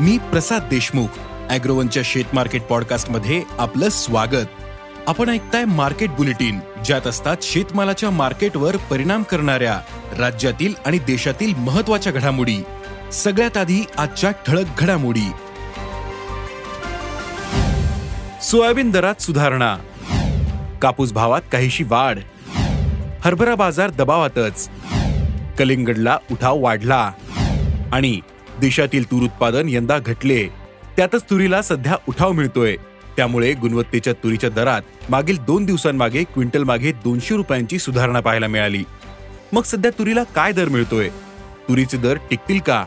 मी प्रसाद देशमुख अॅग्रोवनच्या शेत मार्केट पॉडकास्टमध्ये आपलं स्वागत. आपण ऐकताय मार्केट बुलेटिन ज्यात असतात शेतमालाच्या मार्केटवर परिणाम करणाऱ्या राज्यातील आणि देशातील महत्त्वाच्या घडामोडी. सगळ्यात आधी आजच्या ठळक घडामोडी. सोयाबीन दरात सुधारणा. कापूस भावात काहीशी वाढ. हरभरा बाजार दबावातच. कलिंगडला उठाव वाढला. आणि देशातील तूर उत्पादन यंदा घटले. त्यातच तुरीला सध्या उठाव मिळतोय. त्यामुळे गुणवत्तेच्या तुरीच्या दरात मागील दोन दिवसांमागे क्विंटल मागे दोनशे रुपयांची सुधारणा पाहायला मिळाली. मग सध्या तुरीला काय दर मिळतोय? तुरीचे दर टिकतील का?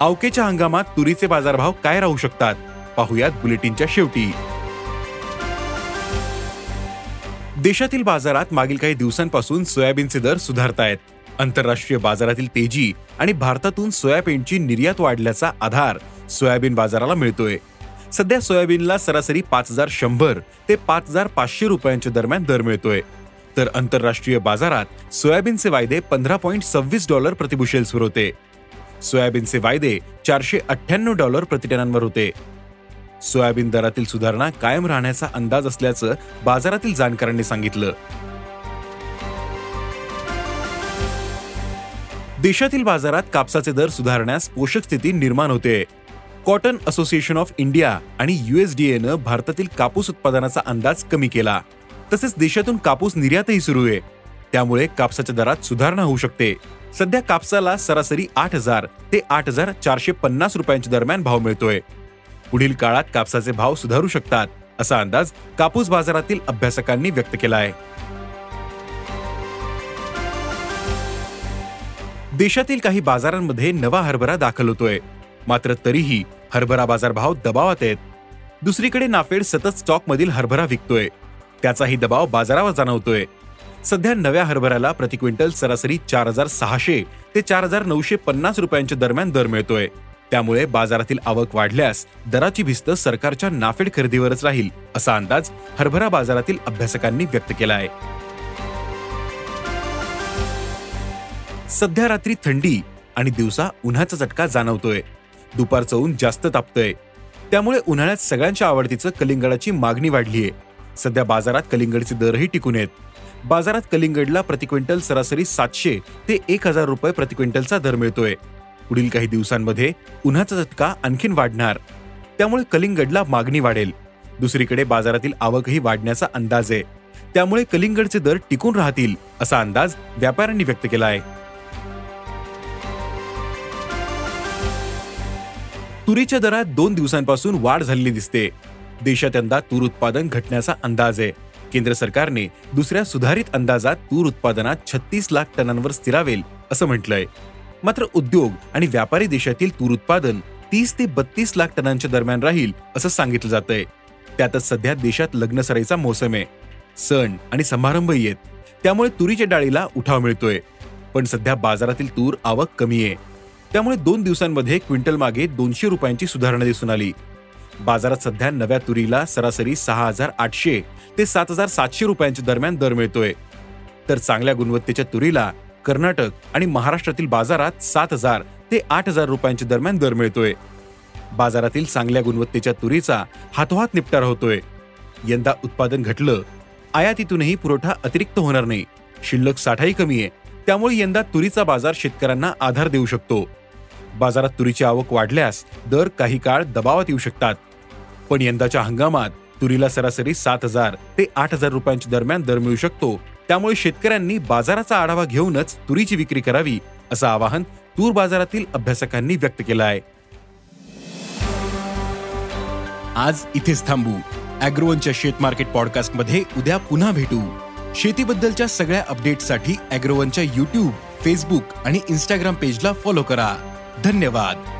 अवकेच्या हंगामात तुरीचे बाजारभाव काय राहू शकतात? पाहुयात बुलेटिनच्या शेवटी. देशातील बाजारात मागील काही दिवसांपासून सोयाबीनचे दर सुधारतायत. आंतरराष्ट्रीय बाजारातील तेजी आणि भारतातून सोयाबीनची निर्यात वाढल्याचा आधार सोयाबीन बाजाराला मिळतोय. सध्या सोयाबीनला सरासरी पाच हजार शंभर ते पाच हजार पाचशे रुपयांच्या दरम्यान दर मिळतोय. तर आंतरराष्ट्रीय बाजारात सोयाबीनचे वायदे पंधरा पॉईंट सव्वीस डॉलर प्रतिबुशेल्सवर होते. सोयाबीनचे वायदे चारशे अठ्ठ्याण्णव डॉलर प्रतिटनांवर होते. सोयाबीन दरातील सुधारणा कायम राहण्याचा अंदाज असल्याचं बाजारातील जाणकारांनी सांगितलं. देशातील बाजारात कापसाचे दर सुधारण्यास पोषक स्थिती निर्माण होते. कॉटन असोसिएशन ऑफ इंडिया आणि युएसडीएनं भारतातील कापूस उत्पादनाचा अंदाज कमी केला. तसेच देशातून कापूस निर्यातही सुरू आहे. त्यामुळे कापसाच्या दरात सुधारणा होऊ शकते. सध्या कापसाला सरासरी आठ हजार ते आठ हजार चारशे पन्नास रुपयांच्या दरम्यान भाव मिळतोय. पुढील काळात कापसाचे भाव सुधारू शकतात असा अंदाज कापूस बाजारातील अभ्यासकांनी व्यक्त केला आहे. देशातील काही बाजारांमध्ये नवा हरभरा दाखल होतोय. मात्र तरीही हरभरा बाजारभाव दबावात आहेत. दुसरीकडे नाफेड सतत स्टॉकमधील हरभरा विकतोय. त्याचाही दबाव बाजारावर जाणवतोय. सध्या नव्या हरभऱ्याला प्रति क्विंटल सरासरी चार हजार सहाशे ते चार हजार नऊशे पन्नास रुपयांच्या दरम्यान दर मिळतोय. त्यामुळे बाजारातील आवक वाढल्यास दराची भिस्त सरकारच्या नाफेड खरेदीवरच राहील असा अंदाज हरभरा बाजारातील अभ्यासकांनी व्यक्त केला आहे सध्या रात्री थंडी आणि दिवसा उन्हाचा चटका जाणवतोय. दुपारचं ऊन जास्त तापतंय. त्यामुळे उन्हाळ्यात सगळ्यांच्या आवडतीचं कलिंगडाची मागणी वाढलीय. सध्या बाजारात कलिंगडचे दरही टिकून आहेत. बाजारात कलिंगडला प्रति क्विंटल सरासरी सातशे ते एक हजार रुपये प्रति क्विंटलचा दर मिळतोय. पुढील काही दिवसांमध्ये उन्हाचा झटका आणखीन वाढणार. त्यामुळे कलिंगडला मागणी वाढेल. दुसरीकडे बाजारातील आवकही वाढण्याचा अंदाज आहे. त्यामुळे कलिंगडचे दर टिकून राहतील असा अंदाज व्यापाऱ्यांनी व्यक्त केला आहे तुरीच्या दरात दोन दिवसांपासून वाढ झालेली दिसते. देशात यंदा तूर उत्पादन घटण्याचा अंदाज आहे. केंद्र सरकारने दुसऱ्या सुधारित अंदाजात तूर उत्पादनात छत्तीस लाख टनांवर स्थिरावेल असं म्हटलंय. मात्र उद्योग आणि व्यापारी देशातील तूर उत्पादन तीस ते बत्तीस लाख टनांच्या दरम्यान राहील असं सांगितलं जातंय. त्यातच सध्या देशात लग्न सराईचा मोसम आहे. सण आणि समारंभही आहेत. त्यामुळे तुरीच्या डाळीला उठाव मिळतोय. पण सध्या बाजारातील तूर आवक कमी आहे. त्यामुळे दोन दिवसांमध्ये क्विंटल मागे दोनशे रुपयांची सुधारणा दिसून आली. बाजारात सध्या नव्या तुरीला सरासरी सहा हजार आठशे ते सात हजार सातशे रुपयांच्या दरम्यान दर मिळतोय. तर चांगल्या गुणवत्तेच्या तुरीला कर्नाटक आणि महाराष्ट्रातील बाजारात सात हजार ते आठ हजार रुपयांच्या दरम्यान दर मिळतोय. बाजारातील चांगल्या गुणवत्तेच्या तुरीचा हातोहात निपटारा होतोय. यंदा उत्पादन घटलं आयातीतूनही पुरवठा अतिरिक्त होणार नाही. शिल्लक साठाही कमी आहे. त्यामुळे यंदा तुरीचा बाजार शेतकऱ्यांना आधार देऊ शकतो. बाजारात तुरीची आवक वाढल्यास दर काही काळ दबावात येऊ शकतात. पण यंदाच्या हंगामात तुरीला सरासरी सात हजार ते आठ हजार रुपयांच्या दरम्यान दर मिळू शकतो. त्यामुळे शेतकऱ्यांनी बाजाराचा आढावा घेऊनच तुरीची विक्री करावी असं आवाहन तूर बाजारातील अभ्यासकांनी व्यक्त केलं आहे. आज इथेच थांबू. अॅग्रोवनच्या शेत मार्केट पॉडकास्टमध्ये उद्या पुन्हा भेटू. शेतीबद्दलच्या सगळ्या अपडेटसाठी अॅग्रोवनच्या युट्यूब फेसबुक आणि इन्स्टाग्राम पेजला फॉलो करा. धन्यवाद.